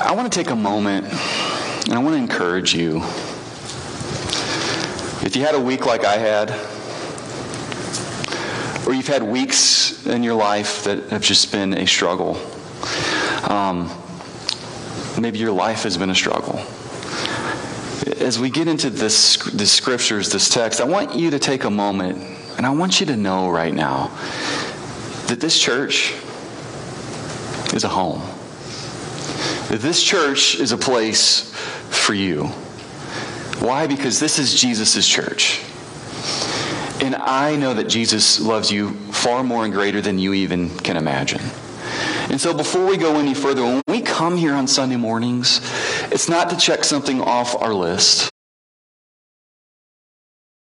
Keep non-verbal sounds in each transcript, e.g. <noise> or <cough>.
I want to take a moment and I want to encourage you. If you had a week like I had, or you've had weeks in your life that have just been a struggle, um, maybe your life has been a struggle. As we get into this, the scriptures, this text, I want you to take a moment and I want you to know right now that this church is a home. This church is a place for you. Why? Because this is Jesus' church. And I know that Jesus loves you far more and greater than you even can imagine. And so before we go any further, when we come here on Sunday mornings, it's not to check something off our list.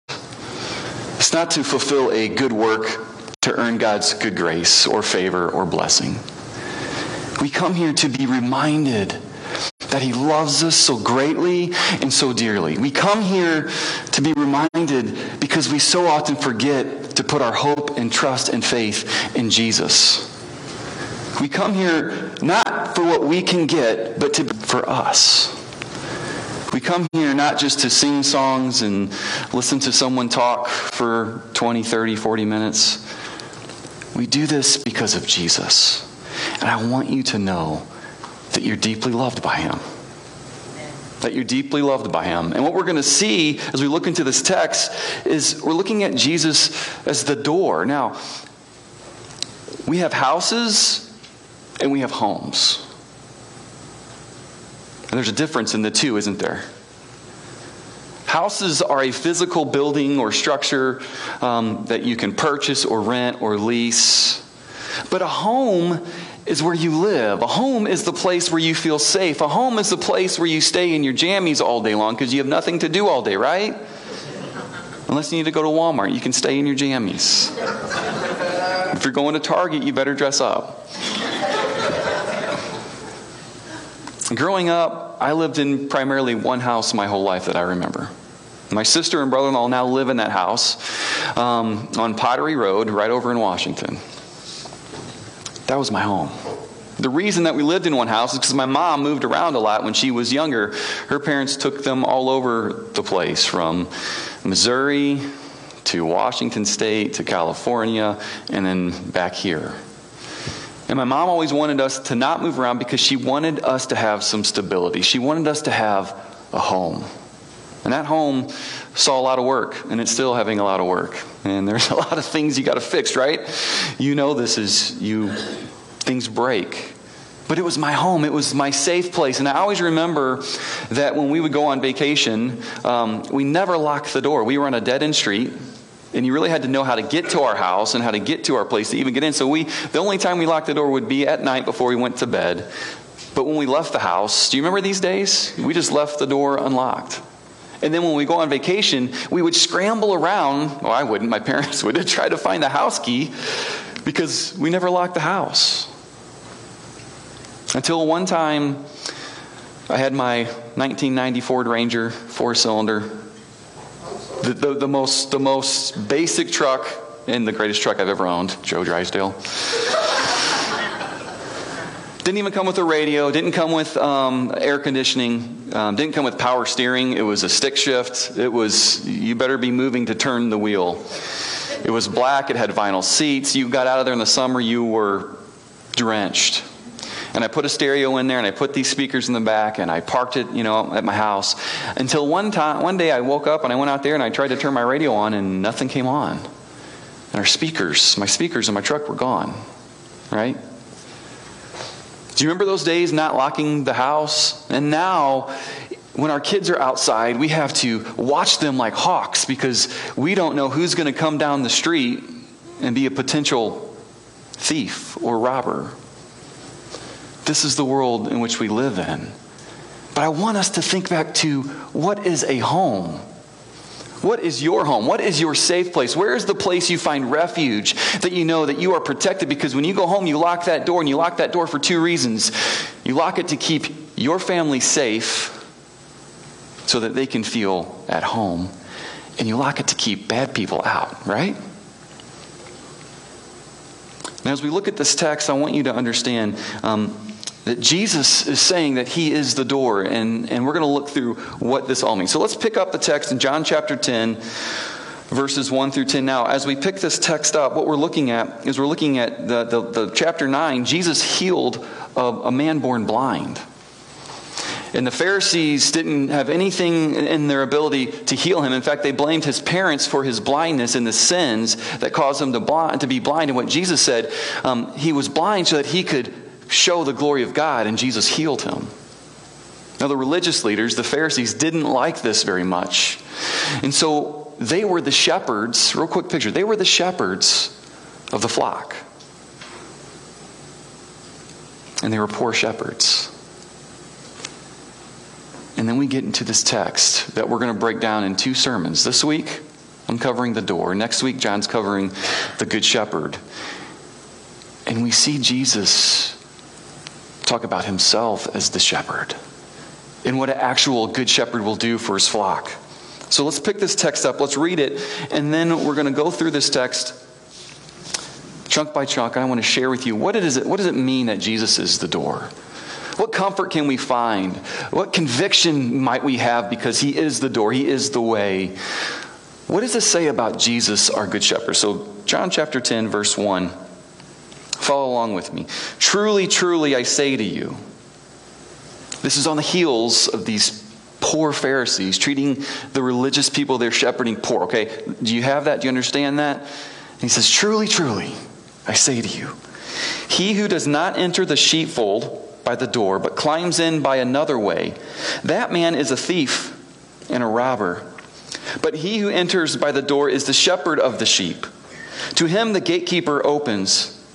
It's not to fulfill a good work to earn God's good grace or favor or blessing. We come here to be reminded that He loves us so greatly and so dearly. We come here to be reminded because we so often forget to put our hope and trust and faith in Jesus. We come here not for what we can get, but to, for us. We come here not just to sing songs and listen to someone talk for 20, 30, 40 minutes. We do this because of Jesus. And I want you to know that you're deeply loved by Him. That you're deeply loved by Him. And what we're going to see as we look into this text is we're looking at Jesus as the door. Now, we have houses and we have homes. And there's a difference in the two, isn't there? Houses are a physical building or structure um, that you can purchase or rent or lease. But a home is where you live. A home is the place where you feel safe. A home is the place where you stay in your jammies all day long because you have nothing to do all day, right? Unless you need to go to Walmart, you can stay in your jammies. If you're going to Target, you better dress up. Growing up, I lived in primarily one house my whole life that I remember. My sister and brother in law now live in that house um, on Pottery Road, right over in Washington. That was my home. The reason that we lived in one house is because my mom moved around a lot when she was younger. Her parents took them all over the place from Missouri to Washington State to California and then back here. And my mom always wanted us to not move around because she wanted us to have some stability. She wanted us to have a home. And that home saw a lot of work, and it's still having a lot of work. And there's <laughs> a lot of things you got to fix, right? You know this is you things break. But it was my home. It was my safe place. And I always remember that when we would go on vacation, um, we never locked the door. We were on a dead end street and you really had to know how to get to our house and how to get to our place to even get in. So we, the only time we locked the door would be at night before we went to bed. But when we left the house, do you remember these days? We just left the door unlocked. And then when we go on vacation, we would scramble around. Well, I wouldn't. My <laughs> parents would try to find the house key because we never locked the house. Until one time, I had my 1990 Ford Ranger four cylinder the, the, the, most, the most basic truck and the greatest truck I've ever owned, Joe Drysdale. Didn't even come with a radio, didn't come with um, air conditioning, um, didn't come with power steering. It was a stick shift. It was, you better be moving to turn the wheel. It was black, it had vinyl seats. You got out of there in the summer, you were drenched and I put a stereo in there and I put these speakers in the back and I parked it, you know, at my house until one time, one day I woke up and I went out there and I tried to turn my radio on and nothing came on. And our speakers, my speakers in my truck were gone, right? Do you remember those days not locking the house? And now, when our kids are outside, we have to watch them like hawks because we don't know who's going to come down the street and be a potential thief or robber. This is the world in which we live in. But I want us to think back to what is a home? What is your home? What is your safe place? Where is the place you find refuge that you know that you are protected? Because when you go home, you lock that door, and you lock that door for two reasons. You lock it to keep your family safe so that they can feel at home, and you lock it to keep bad people out, right? And as we look at this text, I want you to understand um, that Jesus is saying that he is the door, and, and we're going to look through what this all means. So let's pick up the text in John chapter 10, verses 1 through 10. Now, as we pick this text up, what we're looking at is we're looking at the, the, the chapter 9. Jesus healed a, a man born blind. And the Pharisees didn't have anything in their ability to heal him. In fact, they blamed his parents for his blindness and the sins that caused him to, to be blind. And what Jesus said, um, he was blind so that he could show the glory of God, and Jesus healed him. Now, the religious leaders, the Pharisees, didn't like this very much. And so they were the shepherds, real quick picture, they were the shepherds of the flock. And they were poor shepherds. And then we get into this text that we're going to break down in two sermons. This week, I'm covering the door. Next week, John's covering the Good Shepherd. And we see Jesus talk about himself as the shepherd and what an actual good shepherd will do for his flock. So let's pick this text up, let's read it, and then we're going to go through this text chunk by chunk. I want to share with you what, it is, what does it mean that Jesus is the door? What comfort can we find? What conviction might we have because he is the door, he is the way? What does this say about Jesus, our good shepherd? So, John chapter 10, verse 1. Follow along with me. Truly, truly, I say to you, this is on the heels of these poor Pharisees treating the religious people they're shepherding poor. Okay, do you have that? Do you understand that? And he says, Truly, truly, I say to you, he who does not enter the sheepfold by the door, but climbs in by another way, that man is a thief and a robber. But he who enters by the door is the shepherd of the sheep. To him the gatekeeper opens.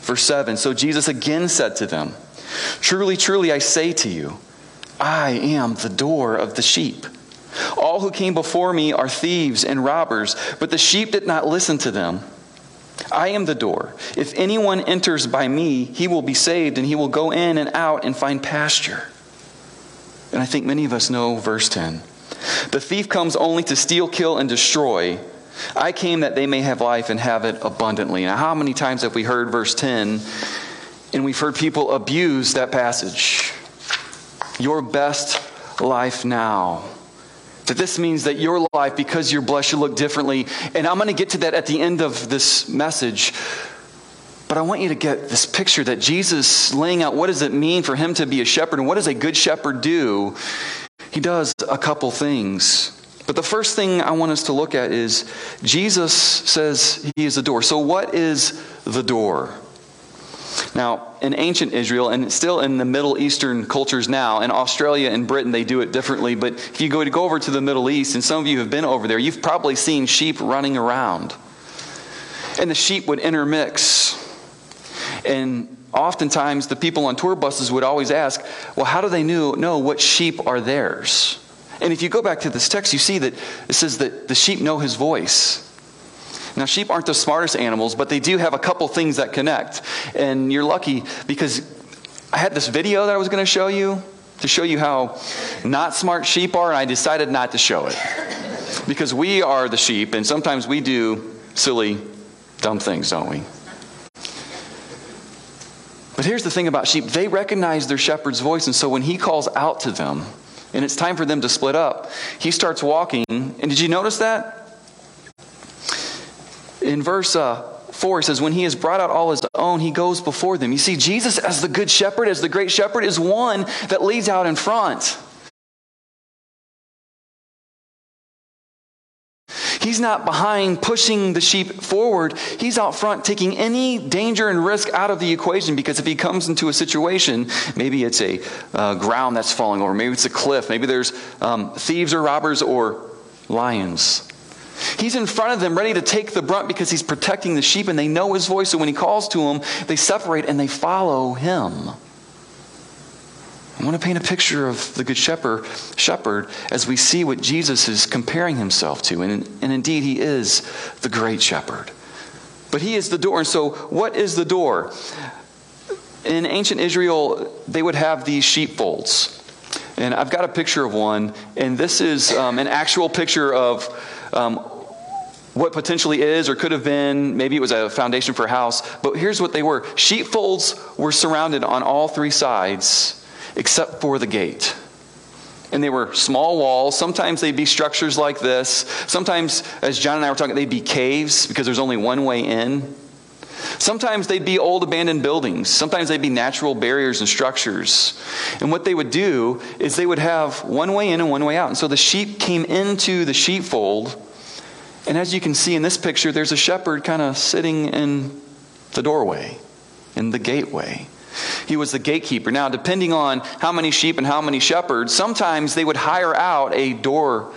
Verse 7 So Jesus again said to them, Truly, truly, I say to you, I am the door of the sheep. All who came before me are thieves and robbers, but the sheep did not listen to them. I am the door. If anyone enters by me, he will be saved, and he will go in and out and find pasture. And I think many of us know verse 10. The thief comes only to steal, kill, and destroy. I came that they may have life and have it abundantly. Now, how many times have we heard verse 10 and we've heard people abuse that passage? Your best life now. That this means that your life, because you're blessed, should look differently. And I'm going to get to that at the end of this message. But I want you to get this picture that Jesus laying out what does it mean for him to be a shepherd and what does a good shepherd do? He does a couple things. But the first thing I want us to look at is Jesus says he is the door. So, what is the door? Now, in ancient Israel, and still in the Middle Eastern cultures now, in Australia and Britain, they do it differently. But if you go to go over to the Middle East, and some of you have been over there, you've probably seen sheep running around. And the sheep would intermix. And oftentimes, the people on tour buses would always ask, well, how do they know, know what sheep are theirs? And if you go back to this text, you see that it says that the sheep know his voice. Now, sheep aren't the smartest animals, but they do have a couple things that connect. And you're lucky because I had this video that I was going to show you to show you how not smart sheep are, and I decided not to show it. Because we are the sheep, and sometimes we do silly, dumb things, don't we? But here's the thing about sheep they recognize their shepherd's voice, and so when he calls out to them, and it's time for them to split up. He starts walking, and did you notice that? In verse uh, 4, he says, When he has brought out all his own, he goes before them. You see, Jesus, as the good shepherd, as the great shepherd, is one that leads out in front. He's not behind pushing the sheep forward. He's out front taking any danger and risk out of the equation because if he comes into a situation, maybe it's a uh, ground that's falling over, maybe it's a cliff, maybe there's um, thieves or robbers or lions. He's in front of them, ready to take the brunt because he's protecting the sheep and they know his voice. So when he calls to them, they separate and they follow him. I want to paint a picture of the Good Shepherd, shepherd as we see what Jesus is comparing himself to. And, and indeed, he is the great shepherd. But he is the door. And so, what is the door? In ancient Israel, they would have these sheepfolds. And I've got a picture of one, and this is um, an actual picture of um, what potentially is or could have been. Maybe it was a foundation for a house. But here's what they were sheepfolds were surrounded on all three sides except for the gate. And they were small walls. Sometimes they'd be structures like this. Sometimes, as John and I were talking, they'd be caves because there's only one way in. Sometimes they'd be old abandoned buildings. Sometimes they'd be natural barriers and structures. And what they would do is they would have one way in and one way out. And so the sheep came into the sheepfold. And as you can see in this picture, there's a shepherd kind of sitting in the doorway, in the gateway. He was the gatekeeper. Now, depending on how many sheep and how many shepherds, sometimes they would hire out a door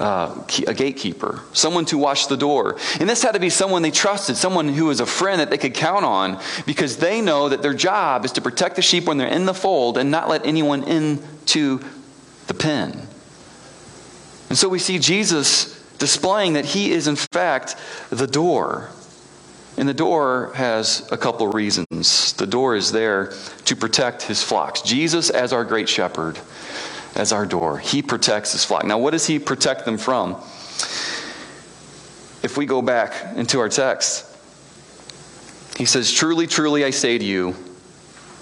uh, a gatekeeper, someone to watch the door. And this had to be someone they trusted, someone who was a friend that they could count on because they know that their job is to protect the sheep when they're in the fold and not let anyone into the pen. And so we see Jesus displaying that he is, in fact, the door. And the door has a couple reasons. The door is there to protect his flocks. Jesus, as our great shepherd, as our door. He protects his flock. Now, what does he protect them from? If we go back into our text, he says, Truly, truly, I say to you,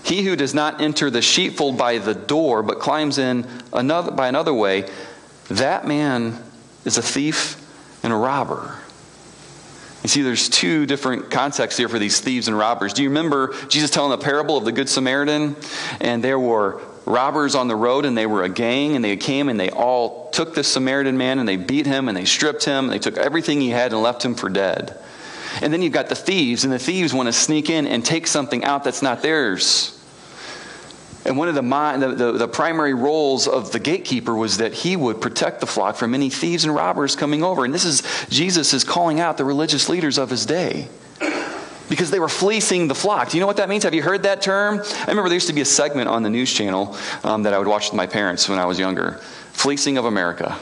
he who does not enter the sheepfold by the door, but climbs in another, by another way, that man is a thief and a robber. You see, there's two different contexts here for these thieves and robbers. Do you remember Jesus telling the parable of the Good Samaritan? And there were robbers on the road and they were a gang and they came and they all took this Samaritan man and they beat him and they stripped him and they took everything he had and left him for dead. And then you've got the thieves and the thieves want to sneak in and take something out that's not theirs. And one of the, the, the, the, primary roles of the gatekeeper was that he would protect the flock from any thieves and robbers coming over. And this is, Jesus is calling out the religious leaders of his day because they were fleecing the flock. Do you know what that means? Have you heard that term? I remember there used to be a segment on the news channel um, that I would watch with my parents when I was younger Fleecing of America.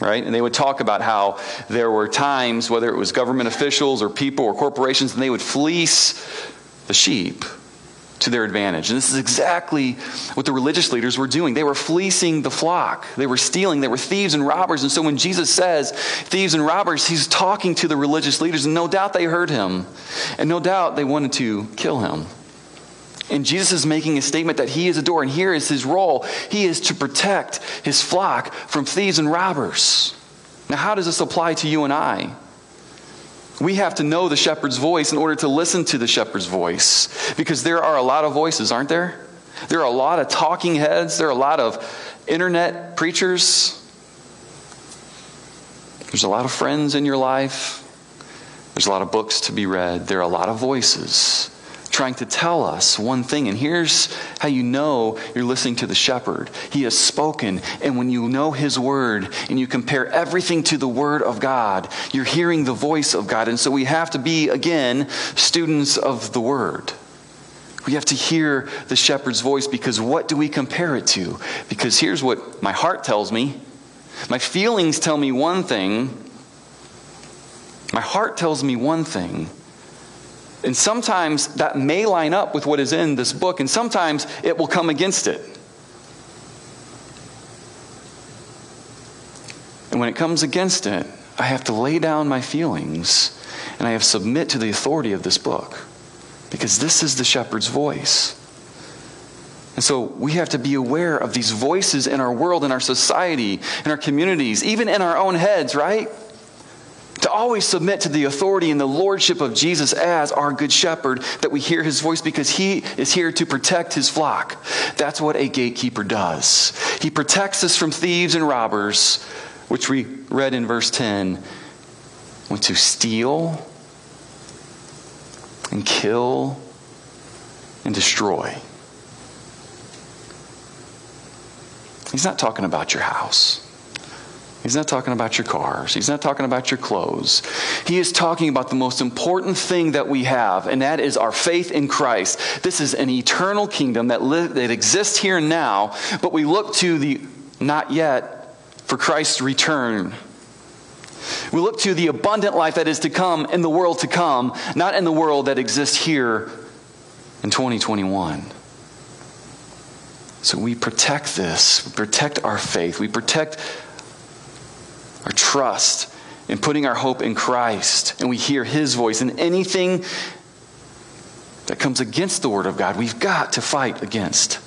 Right? And they would talk about how there were times, whether it was government officials or people or corporations, and they would fleece the sheep to their advantage. And this is exactly what the religious leaders were doing. They were fleecing the flock, they were stealing, they were thieves and robbers. And so when Jesus says thieves and robbers, he's talking to the religious leaders, and no doubt they heard him, and no doubt they wanted to kill him. And Jesus is making a statement that he is a door, and here is his role. He is to protect his flock from thieves and robbers. Now, how does this apply to you and I? We have to know the shepherd's voice in order to listen to the shepherd's voice. Because there are a lot of voices, aren't there? There are a lot of talking heads, there are a lot of internet preachers. There's a lot of friends in your life. There's a lot of books to be read. There are a lot of voices trying to tell us one thing. And here's how you know you're listening to the shepherd. He has spoken. And when you know his word and you compare everything to the word of God, you're hearing the voice of God. And so we have to be, again, students of the word. We have to hear the shepherd's voice because what do we compare it to? Because here's what my heart tells me. My feelings tell me one thing. My heart tells me one thing. And sometimes that may line up with what is in this book, and sometimes it will come against it. And when it comes against it, I have to lay down my feelings and I have to submit to the authority of this book because this is the shepherd's voice. And so we have to be aware of these voices in our world, in our society, in our communities, even in our own heads, right? To always submit to the authority and the lordship of Jesus as our good shepherd, that we hear his voice because he is here to protect his flock. That's what a gatekeeper does. He protects us from thieves and robbers, which we read in verse 10, want to steal and kill and destroy. He's not talking about your house. He's not talking about your cars. He's not talking about your clothes. He is talking about the most important thing that we have, and that is our faith in Christ. This is an eternal kingdom that, li- that exists here and now, but we look to the not yet for Christ's return. We look to the abundant life that is to come in the world to come, not in the world that exists here in 2021. So we protect this, we protect our faith, we protect our trust in putting our hope in Christ, and we hear His voice. And anything that comes against the Word of God, we've got to fight against.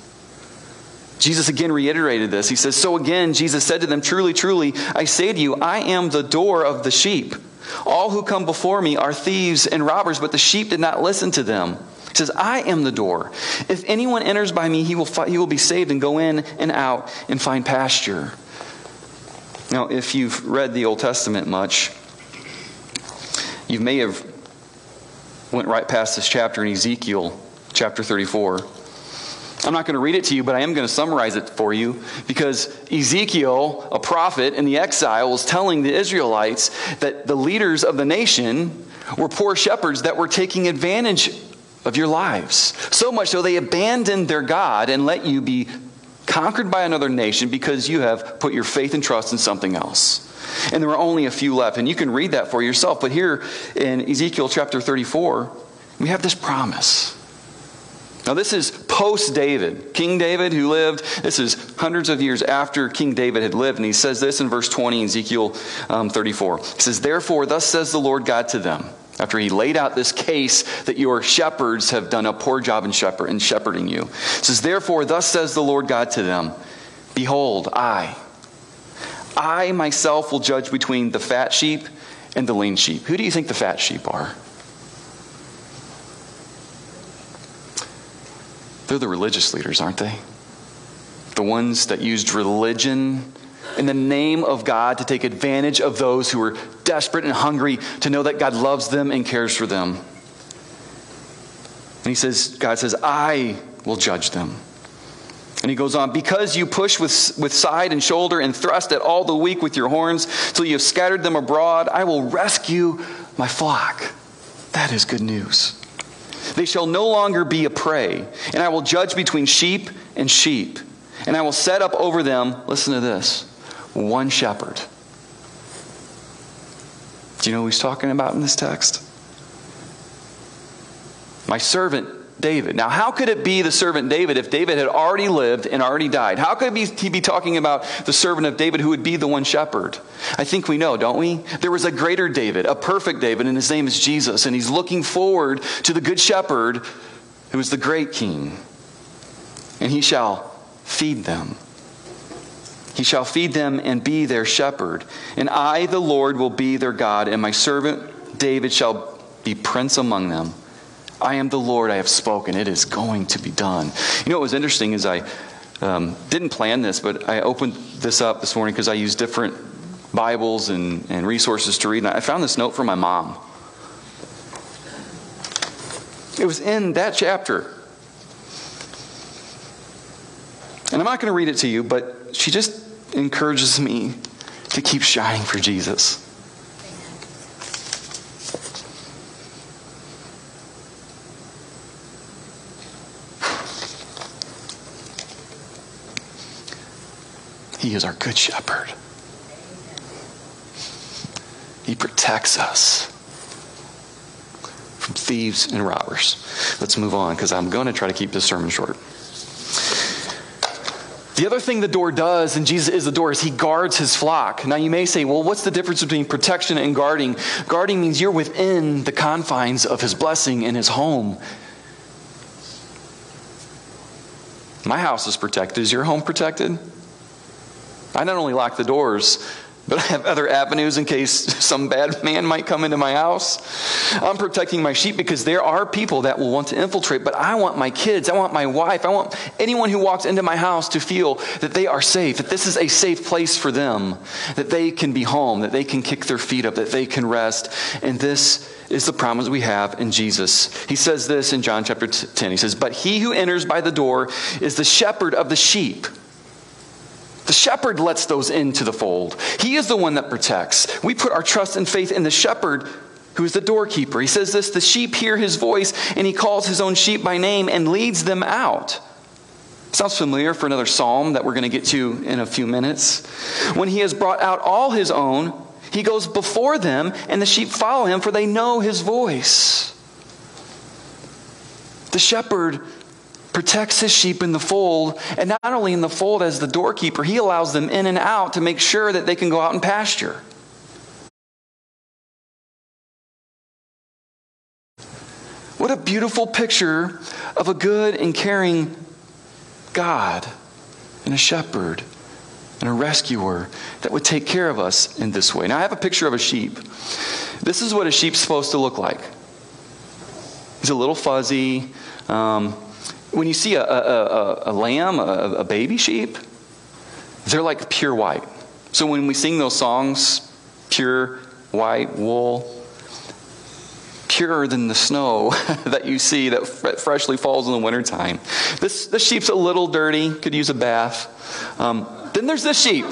Jesus again reiterated this. He says, So again, Jesus said to them, Truly, truly, I say to you, I am the door of the sheep. All who come before me are thieves and robbers, but the sheep did not listen to them. He says, I am the door. If anyone enters by me, he will, he will be saved and go in and out and find pasture. Now, if you've read the Old Testament much, you may have went right past this chapter in Ezekiel chapter 34. I'm not going to read it to you, but I am going to summarize it for you because Ezekiel, a prophet in the exile, was telling the Israelites that the leaders of the nation were poor shepherds that were taking advantage of your lives. So much so they abandoned their God and let you be conquered by another nation because you have put your faith and trust in something else. And there were only a few left. And you can read that for yourself. But here in Ezekiel chapter 34, we have this promise. Now, this is post David. King David, who lived, this is hundreds of years after King David had lived. And he says this in verse 20, Ezekiel um, 34. He says, Therefore, thus says the Lord God to them after he laid out this case that your shepherds have done a poor job in, shepherd, in shepherding you. It says, Therefore, thus says the Lord God to them Behold, I, I myself will judge between the fat sheep and the lean sheep. Who do you think the fat sheep are? They're the religious leaders, aren't they? The ones that used religion in the name of God to take advantage of those who are desperate and hungry to know that God loves them and cares for them. And he says, God says, I will judge them. And he goes on, because you push with, with side and shoulder and thrust at all the weak with your horns till you have scattered them abroad, I will rescue my flock. That is good news. They shall no longer be a prey, and I will judge between sheep and sheep. And I will set up over them, listen to this, one shepherd. Do you know who he's talking about in this text? My servant David. Now, how could it be the servant David if David had already lived and already died? How could he be talking about the servant of David who would be the one shepherd? I think we know, don't we? There was a greater David, a perfect David, and his name is Jesus, and he's looking forward to the good shepherd who is the great king. And he shall feed them. He shall feed them and be their shepherd. And I, the Lord, will be their God, and my servant David shall be prince among them. I am the Lord, I have spoken. It is going to be done. You know what was interesting is I um, didn't plan this, but I opened this up this morning because I use different Bibles and, and resources to read. And I found this note from my mom. It was in that chapter. And I'm not going to read it to you, but she just encourages me to keep shining for Jesus. He is our good shepherd. He protects us from thieves and robbers. Let's move on because I'm going to try to keep this sermon short. The other thing the door does, and Jesus is the door, is he guards his flock. Now you may say, well, what's the difference between protection and guarding? Guarding means you're within the confines of his blessing and his home. My house is protected. Is your home protected? I not only lock the doors, but I have other avenues in case some bad man might come into my house. I'm protecting my sheep because there are people that will want to infiltrate, but I want my kids, I want my wife, I want anyone who walks into my house to feel that they are safe, that this is a safe place for them, that they can be home, that they can kick their feet up, that they can rest. And this is the promise we have in Jesus. He says this in John chapter 10. He says, But he who enters by the door is the shepherd of the sheep. The shepherd lets those into the fold. He is the one that protects. We put our trust and faith in the shepherd who is the doorkeeper. He says this the sheep hear his voice, and he calls his own sheep by name and leads them out. Sounds familiar for another psalm that we're going to get to in a few minutes. When he has brought out all his own, he goes before them, and the sheep follow him, for they know his voice. The shepherd protects his sheep in the fold, and not only in the fold as the doorkeeper, he allows them in and out to make sure that they can go out and pasture. What a beautiful picture of a good and caring God and a shepherd and a rescuer that would take care of us in this way. Now, I have a picture of a sheep. This is what a sheep's supposed to look like. He's a little fuzzy. Um, when you see a, a, a, a lamb, a, baby sheep, they're like pure white. So when we sing those songs, pure white wool, purer than the snow <laughs> that you see that freshly falls in the wintertime. This, this sheep's a little dirty, could use a bath. Um, then there's this sheep.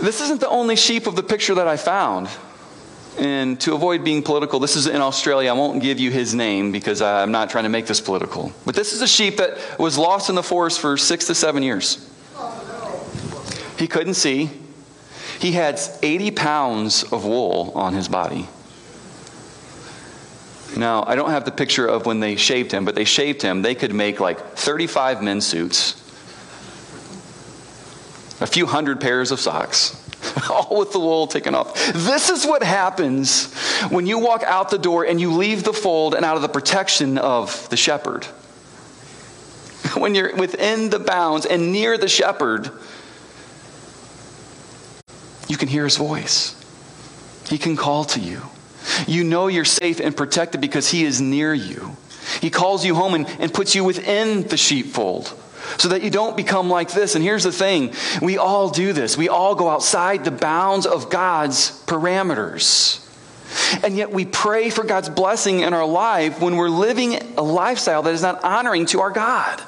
This isn't the only sheep of the picture that I found. And to avoid being political, this is in Australia. I won't give you his name because I'm not trying to make this political. But this is a sheep that was lost in the forest for six to seven years. He couldn't see. He had 80 pounds of wool on his body. Now, I don't have the picture of when they shaved him, but they shaved him. They could make like 35 men's suits, a few hundred pairs of socks, <laughs> all with the wool taken off. This is what happens when you walk out the door and you leave the fold and out of the protection of the shepherd. <laughs> When you're within the bounds and near the shepherd, you can hear his voice. He can call to you. You know you're safe and protected because He is near you. He calls you home and, and puts you within the sheepfold so that you don't become like this. And here's the thing we all do this, we all go outside the bounds of God's parameters. And yet we pray for God's blessing in our life when we're living a lifestyle that is not honoring to our God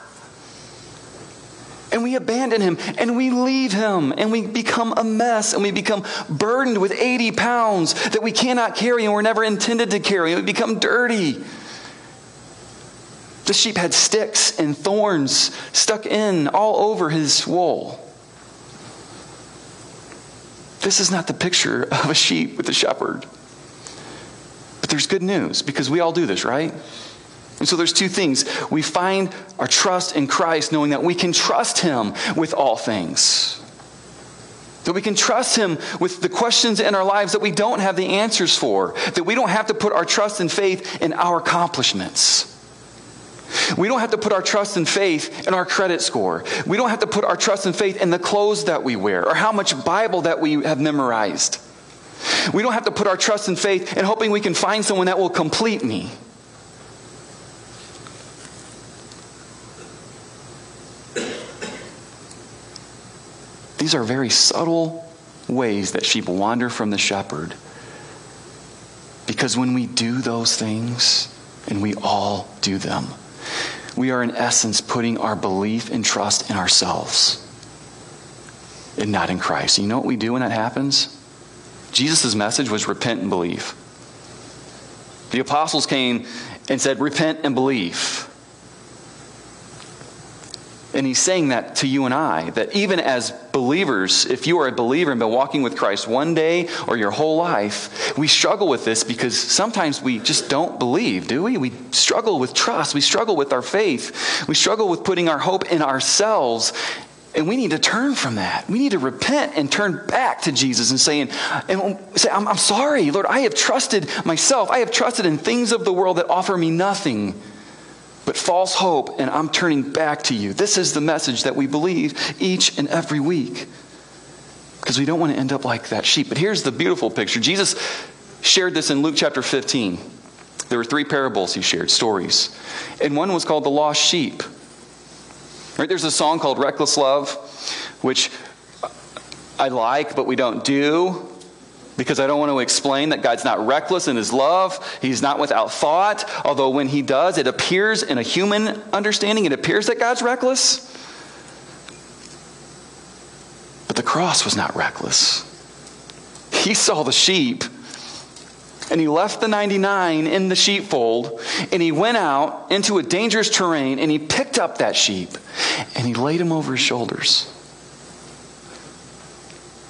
and we abandon him and we leave him and we become a mess and we become burdened with 80 pounds that we cannot carry and we're never intended to carry. and We become dirty. The sheep had sticks and thorns stuck in all over his wool. This is not the picture <laughs> of a sheep with a shepherd. But there's good news because we all do this, right? And so there's two things. We find our trust in Christ knowing that we can trust Him with all things. That we can trust Him with the questions in our lives that we don't have the answers for. That we don't have to put our trust and faith in our accomplishments. We don't have to put our trust and faith in our credit score. We don't have to put our trust and faith in the clothes that we wear or how much Bible that we have memorized. We don't have to put our trust and faith in hoping we can find someone that will complete me. These are very subtle ways that sheep wander from the shepherd. Because when we do those things, and we all do them, we are in essence putting our belief and trust in ourselves and not in Christ. You know what we do when that happens? Jesus' message was repent and believe. The apostles came and said, Repent and believe. And he's saying that to you and I, that even as believers, if you are a believer and been walking with Christ one day or your whole life, we struggle with this because sometimes we just don't believe, do we? We struggle with trust. We struggle with our faith. We struggle with putting our hope in ourselves. And we need to turn from that. We need to repent and turn back to Jesus and saying, and say, I'm, I'm sorry, Lord, I have trusted myself. I have trusted in things of the world that offer me nothing but false hope, and I'm turning back to you. This is the message that we believe each and every week because we don't want to end up like that sheep. But here's the beautiful picture Jesus shared this in Luke chapter 15. There were three parables he shared, stories. And one was called The Lost Sheep. Right? There's a song called Reckless Love, which I like, but we don't do because I don't want to explain that God's not reckless in his love. He's not without thought, although when he does, it appears in a human understanding, it appears that God's reckless. But the cross was not reckless. He saw the sheep and he left the 99 in the sheepfold and he went out into a dangerous terrain and he picked up that sheep and he laid him over his shoulders.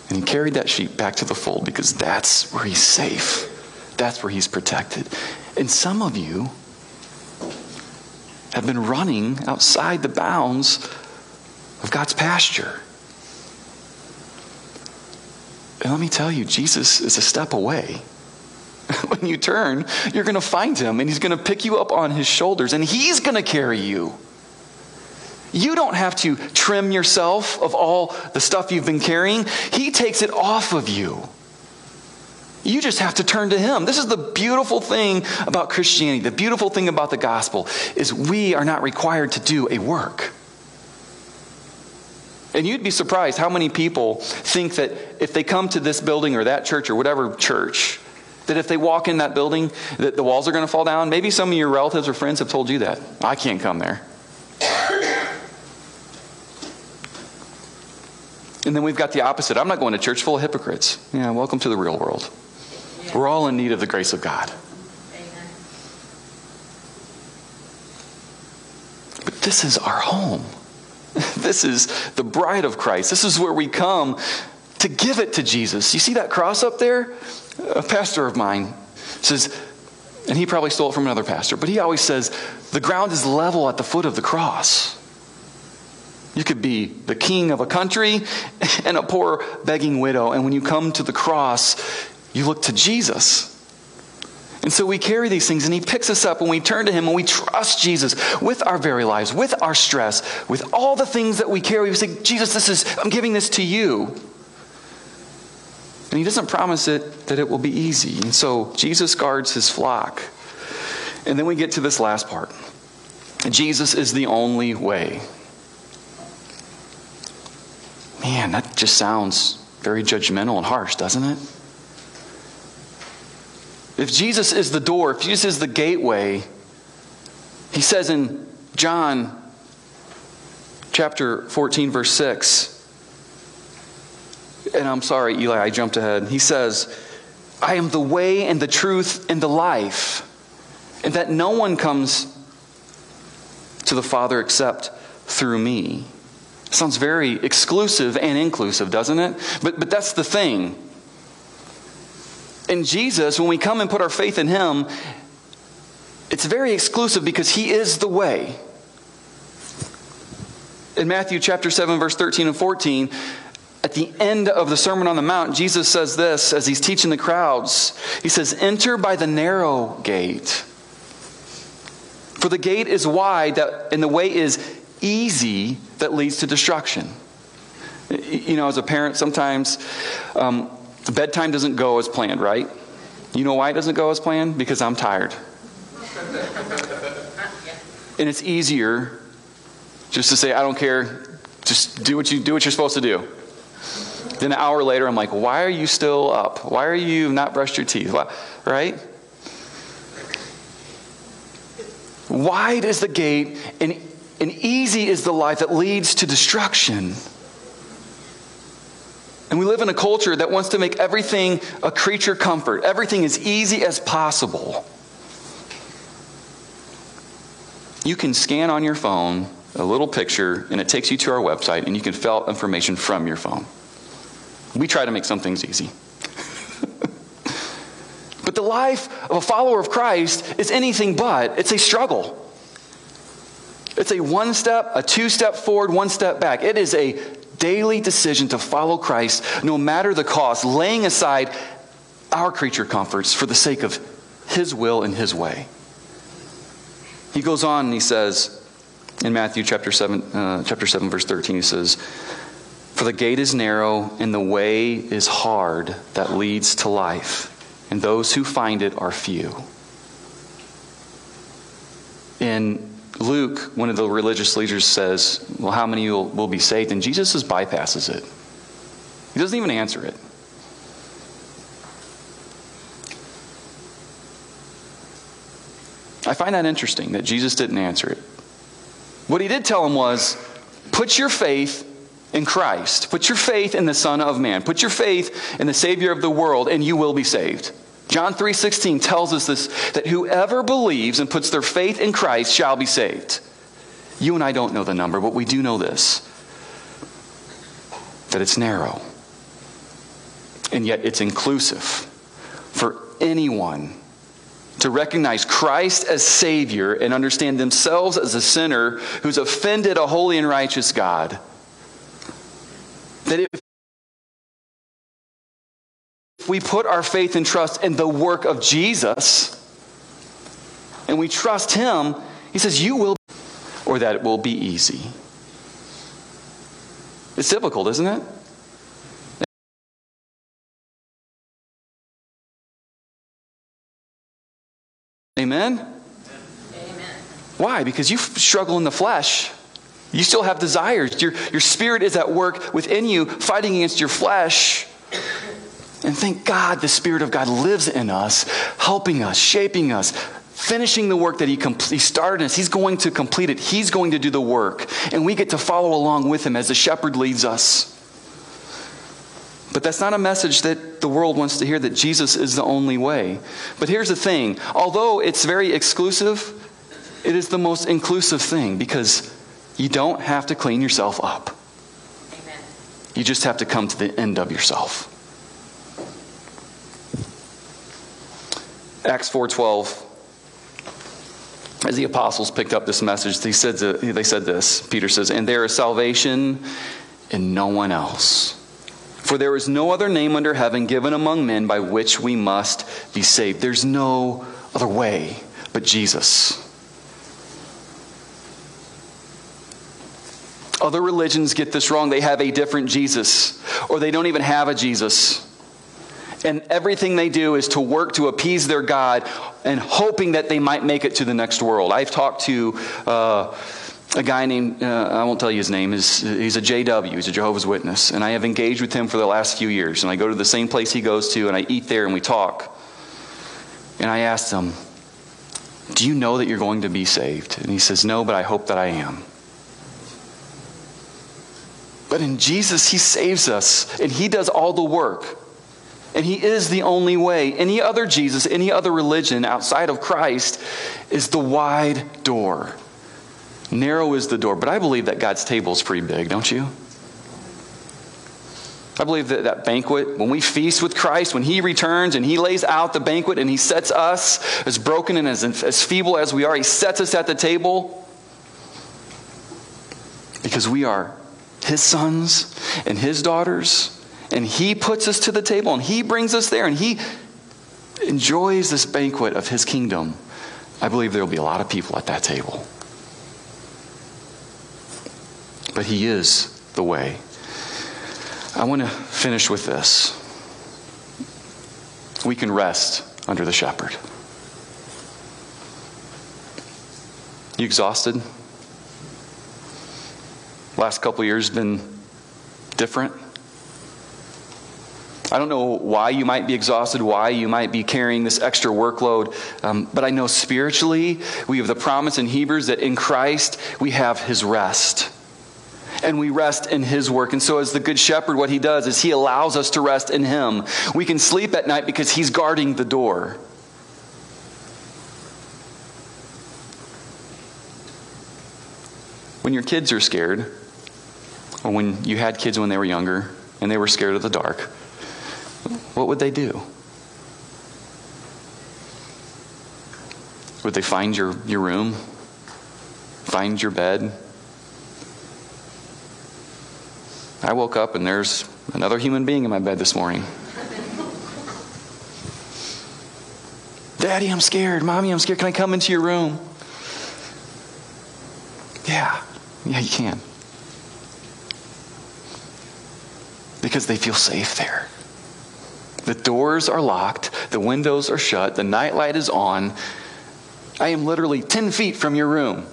And he carried that sheep back to the fold because that's where he's safe. That's where he's protected. And some of you have been running outside the bounds of God's pasture. And let me tell you, Jesus is a step away. <laughs> when you turn, you're going to find him and he's going to pick you up on his shoulders and he's going to carry you. You don't have to trim yourself of all the stuff you've been carrying, he takes it off of you. You just have to turn to him. This is the beautiful thing about Christianity. The beautiful thing about the gospel is we are not required to do a work. And you'd be surprised how many people think that if they come to this building or that church or whatever church, that if they walk in that building, that the walls are going to fall down. Maybe some of your relatives or friends have told you that. I can't come there. And then we've got the opposite. I'm not going to church full of hypocrites. Yeah, welcome to the real world. We're all in need of the grace of God. But this is our home. <laughs> This is the bride of Christ. This is where we come to give it to Jesus. You see that cross up there? A pastor of mine says, and he probably stole it from another pastor, but he always says, the ground is level at the foot of the cross. You could be the king of a country <laughs> and a poor begging widow, and when you come to the cross, you look to Jesus. And so we carry these things, and He picks us up and we turn to Him and we trust Jesus with our very lives, with our stress, with all the things that we carry. We say, Jesus, this is, I'm giving this to you. And he doesn't promise it that it will be easy. And so Jesus guards his flock. And then we get to this last part Jesus is the only way. Man, that just sounds very judgmental and harsh, doesn't it? If Jesus is the door, if Jesus is the gateway, he says in John chapter 14, verse 6, and I'm sorry, Eli, I jumped ahead. He says, I am the way and the truth and the life, and that no one comes to the Father except through me. Sounds very exclusive and inclusive, doesn't it? But, but that's the thing. In Jesus, when we come and put our faith in Him, it's very exclusive because He is the way. In Matthew chapter 7, verse 13 and 14, at the end of the Sermon on the Mount, Jesus says this as he's teaching the crowds. He says, Enter by the narrow gate. For the gate is wide that, and the way is easy that leads to destruction. You know, as a parent, sometimes um, bedtime doesn't go as planned, right? You know why it doesn't go as planned? Because I'm tired. and it's easier just to say, I don't care, just do what you do what you're supposed to do. Then an hour later, I'm like, why are you still up? Why are you not brushed your teeth? Right? Wide is the gate, and, and easy is the life that leads to destruction. And we live in a culture that wants to make everything a creature comfort, everything as easy as possible. You can scan on your phone a little picture, and it takes you to our website, and you can fill out information from your phone. We try to make some things easy. <laughs> but the life of a follower of Christ is anything but. It's a struggle. It's a one step, a two step forward, one step back. It is a daily decision to follow Christ no matter the cost, laying aside our creature comforts for the sake of His will and His way. He goes on and he says in Matthew chapter 7, uh, chapter 7 verse 13, he says, for the gate is narrow and the way is hard that leads to life, and those who find it are few. In Luke, one of the religious leaders says, Well, how many will, will be saved? And Jesus just bypasses it. He doesn't even answer it. I find that interesting that Jesus didn't answer it. What he did tell him was, Put your faith in Christ. Put your faith in the Son of Man. Put your faith in the Savior of the world, and you will be saved. John 3:16 tells us this that whoever believes and puts their faith in Christ shall be saved. You and I don't know the number, but we do know this. That it's narrow. And yet it's inclusive for anyone to recognize Christ as Savior and understand themselves as a sinner who's offended a holy and righteous God. That if we put our faith and trust in the work of Jesus and we trust Him, He says, You will, or that it will be easy. It's difficult, isn't it? Amen? Amen. Why? Because you struggle in the flesh. You still have desires. Your, your spirit is at work within you, fighting against your flesh. And thank God the Spirit of God lives in us, helping us, shaping us, finishing the work that he, he started us. He's going to complete it, He's going to do the work. And we get to follow along with Him as the shepherd leads us. But that's not a message that the world wants to hear that Jesus is the only way. But here's the thing although it's very exclusive, it is the most inclusive thing because you don't have to clean yourself up. Amen. You just have to come to the end of yourself. Acts 4:12 as the apostles picked up this message, they said, they said this. Peter says, And there is salvation in no one else. For there is no other name under heaven given among men by which we must be saved. There's no other way but Jesus. Other religions get this wrong. They have a different Jesus, or they don't even have a Jesus. And everything they do is to work to appease their God and hoping that they might make it to the next world. I've talked to. Uh, a guy named, uh, I won't tell you his name, is he's a JW, he's a Jehovah's Witness. And I have engaged with him for the last few years. And I go to the same place he goes to, and I eat there, and we talk. And I asked him, Do you know that you're going to be saved? And he says, No, but I hope that I am. But in Jesus, he saves us, and he does all the work. And he is the only way. Any other Jesus, any other religion outside of Christ is the wide door. Narrow is the door, but I believe that God's table is pretty big, don't you? I believe that that banquet, when we feast with Christ, when He returns and He lays out the banquet and He sets us, as broken and as, as feeble as we are, He sets us at the table because we are His sons and His daughters. And He puts us to the table and He brings us there and He enjoys this banquet of His kingdom. I believe there will be a lot of people at that table but He is the way. I want to finish with this. We can rest under the shepherd. You exhausted? Last couple years been different? I don't know why you might be exhausted, why you might be carrying this extra workload, um, but I know spiritually we have the promise in Hebrews that in Christ we have his rest and we rest in his work. And so, as the good shepherd, what he does is he allows us to rest in him. We can sleep at night because he's guarding the door. When your kids are scared, or when you had kids when they were younger and they were scared of the dark, what would they do? Would they find your, your room? Find your bed? I woke up and there's another human being in my bed this morning. <laughs> Daddy, I'm scared. Mommy, I'm scared. Can I come into your room? Yeah, yeah, you can. Because they feel safe there. The doors are locked, the windows are shut, the nightlight is on. I am literally 10 feet from your room.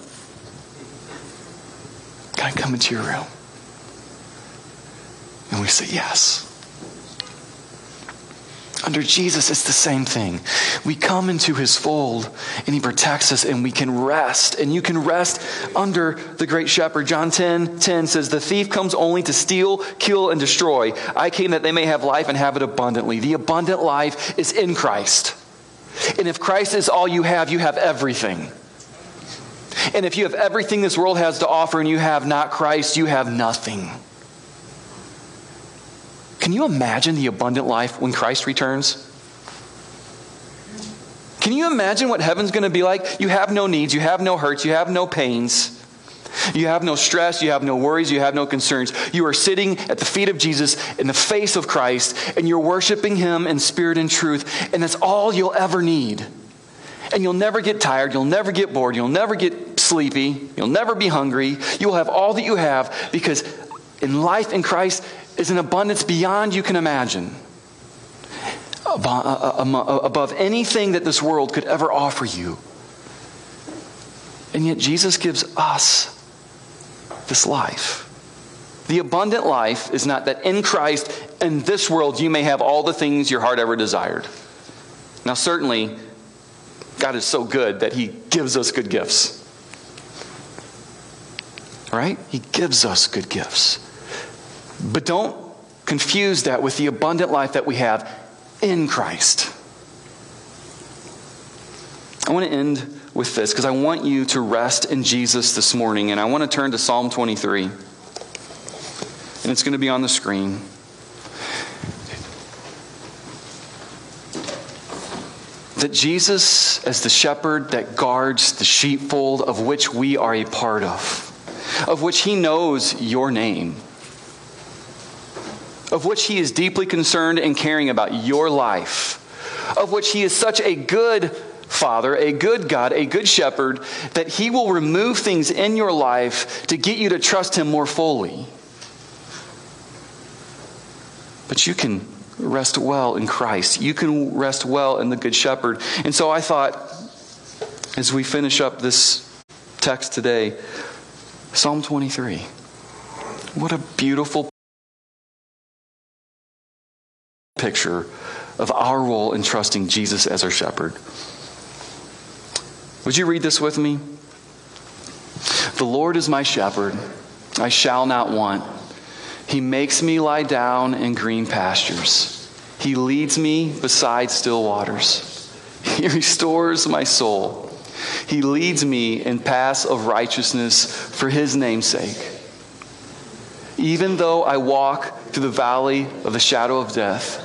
Can I come into your room? And we say, Yes. Under Jesus, it's the same thing. We come into his fold and he protects us and we can rest. And you can rest under the great shepherd. John 10 10 says, The thief comes only to steal, kill, and destroy. I came that they may have life and have it abundantly. The abundant life is in Christ. And if Christ is all you have, you have everything. And if you have everything this world has to offer and you have not Christ, you have nothing. Can you imagine the abundant life when Christ returns? Can you imagine what heaven's going to be like? You have no needs, you have no hurts, you have no pains. You have no stress, you have no worries, you have no concerns. You are sitting at the feet of Jesus in the face of Christ, and you're worshiping Him in spirit and truth, and that's all you'll ever need. And you'll never get tired, you'll never get bored, you'll never get sleepy, you'll never be hungry. You will have all that you have because in life in Christ, is an abundance beyond you can imagine. Uh, uh, uh, above anything that this world could ever offer you. And yet, Jesus gives us this life. The abundant life is not that in Christ, in this world, you may have all the things your heart ever desired. Now, certainly, God is so good that He gives us good gifts. Right? He gives us good gifts. But don't confuse that with the abundant life that we have in Christ. I want to end with this because I want you to rest in Jesus this morning. And I want to turn to Psalm 23. And it's going to be on the screen. That Jesus, as the shepherd that guards the sheepfold of which we are a part of, of which he knows your name, of which He is deeply concerned and caring about your life, of which He is such a good Father, a good God, a good shepherd, that He will remove things in your life to get you to trust Him more fully. But you can rest well in Christ. You can rest well in the Good Shepherd. And so I thought, as we finish up this text today, Psalm 23. What a beautiful picture of our role in trusting Jesus as our shepherd. Would you read this with me? The Lord is my shepherd, I shall not want. He makes me lie down in green pastures. He leads me beside still waters. He restores my soul. He leads me in paths of righteousness for his name's sake. Even though I walk through the valley of the shadow of death,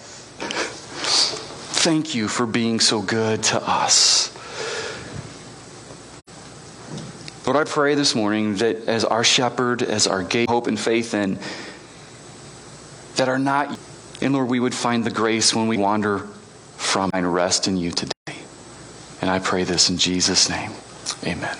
Thank you for being so good to us. Lord, I pray this morning that as our shepherd, as our gate, hope and faith in, that are not, and Lord, we would find the grace when we wander from and rest in you today. And I pray this in Jesus' name. Amen.